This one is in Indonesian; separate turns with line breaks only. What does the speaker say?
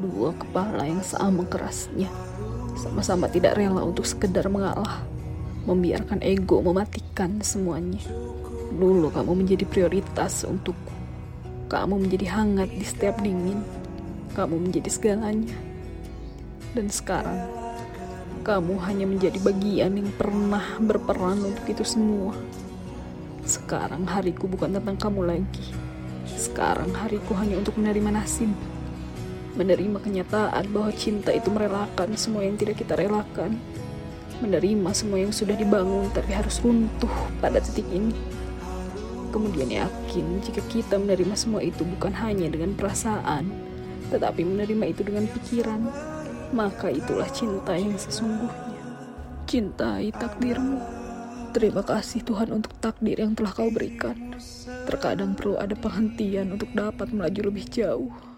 Dua kepala yang sama kerasnya. Sama-sama tidak rela untuk sekedar mengalah. Membiarkan ego mematikan semuanya. Dulu kamu menjadi prioritas untukku. Kamu menjadi hangat di setiap dingin. Kamu menjadi segalanya. Dan sekarang, kamu hanya menjadi bagian yang pernah berperan untuk itu semua. Sekarang hariku bukan tentang kamu lagi. Sekarang hariku hanya untuk menerima nasib. Menerima kenyataan bahwa cinta itu merelakan semua yang tidak kita relakan. Menerima semua yang sudah dibangun tapi harus runtuh pada titik ini. Kemudian yakin jika kita menerima semua itu bukan hanya dengan perasaan, tetapi menerima itu dengan pikiran, maka itulah cinta yang sesungguhnya. Cintai takdirmu. Terima kasih Tuhan untuk takdir yang telah kau berikan. Terkadang perlu ada penghentian untuk dapat melaju lebih jauh.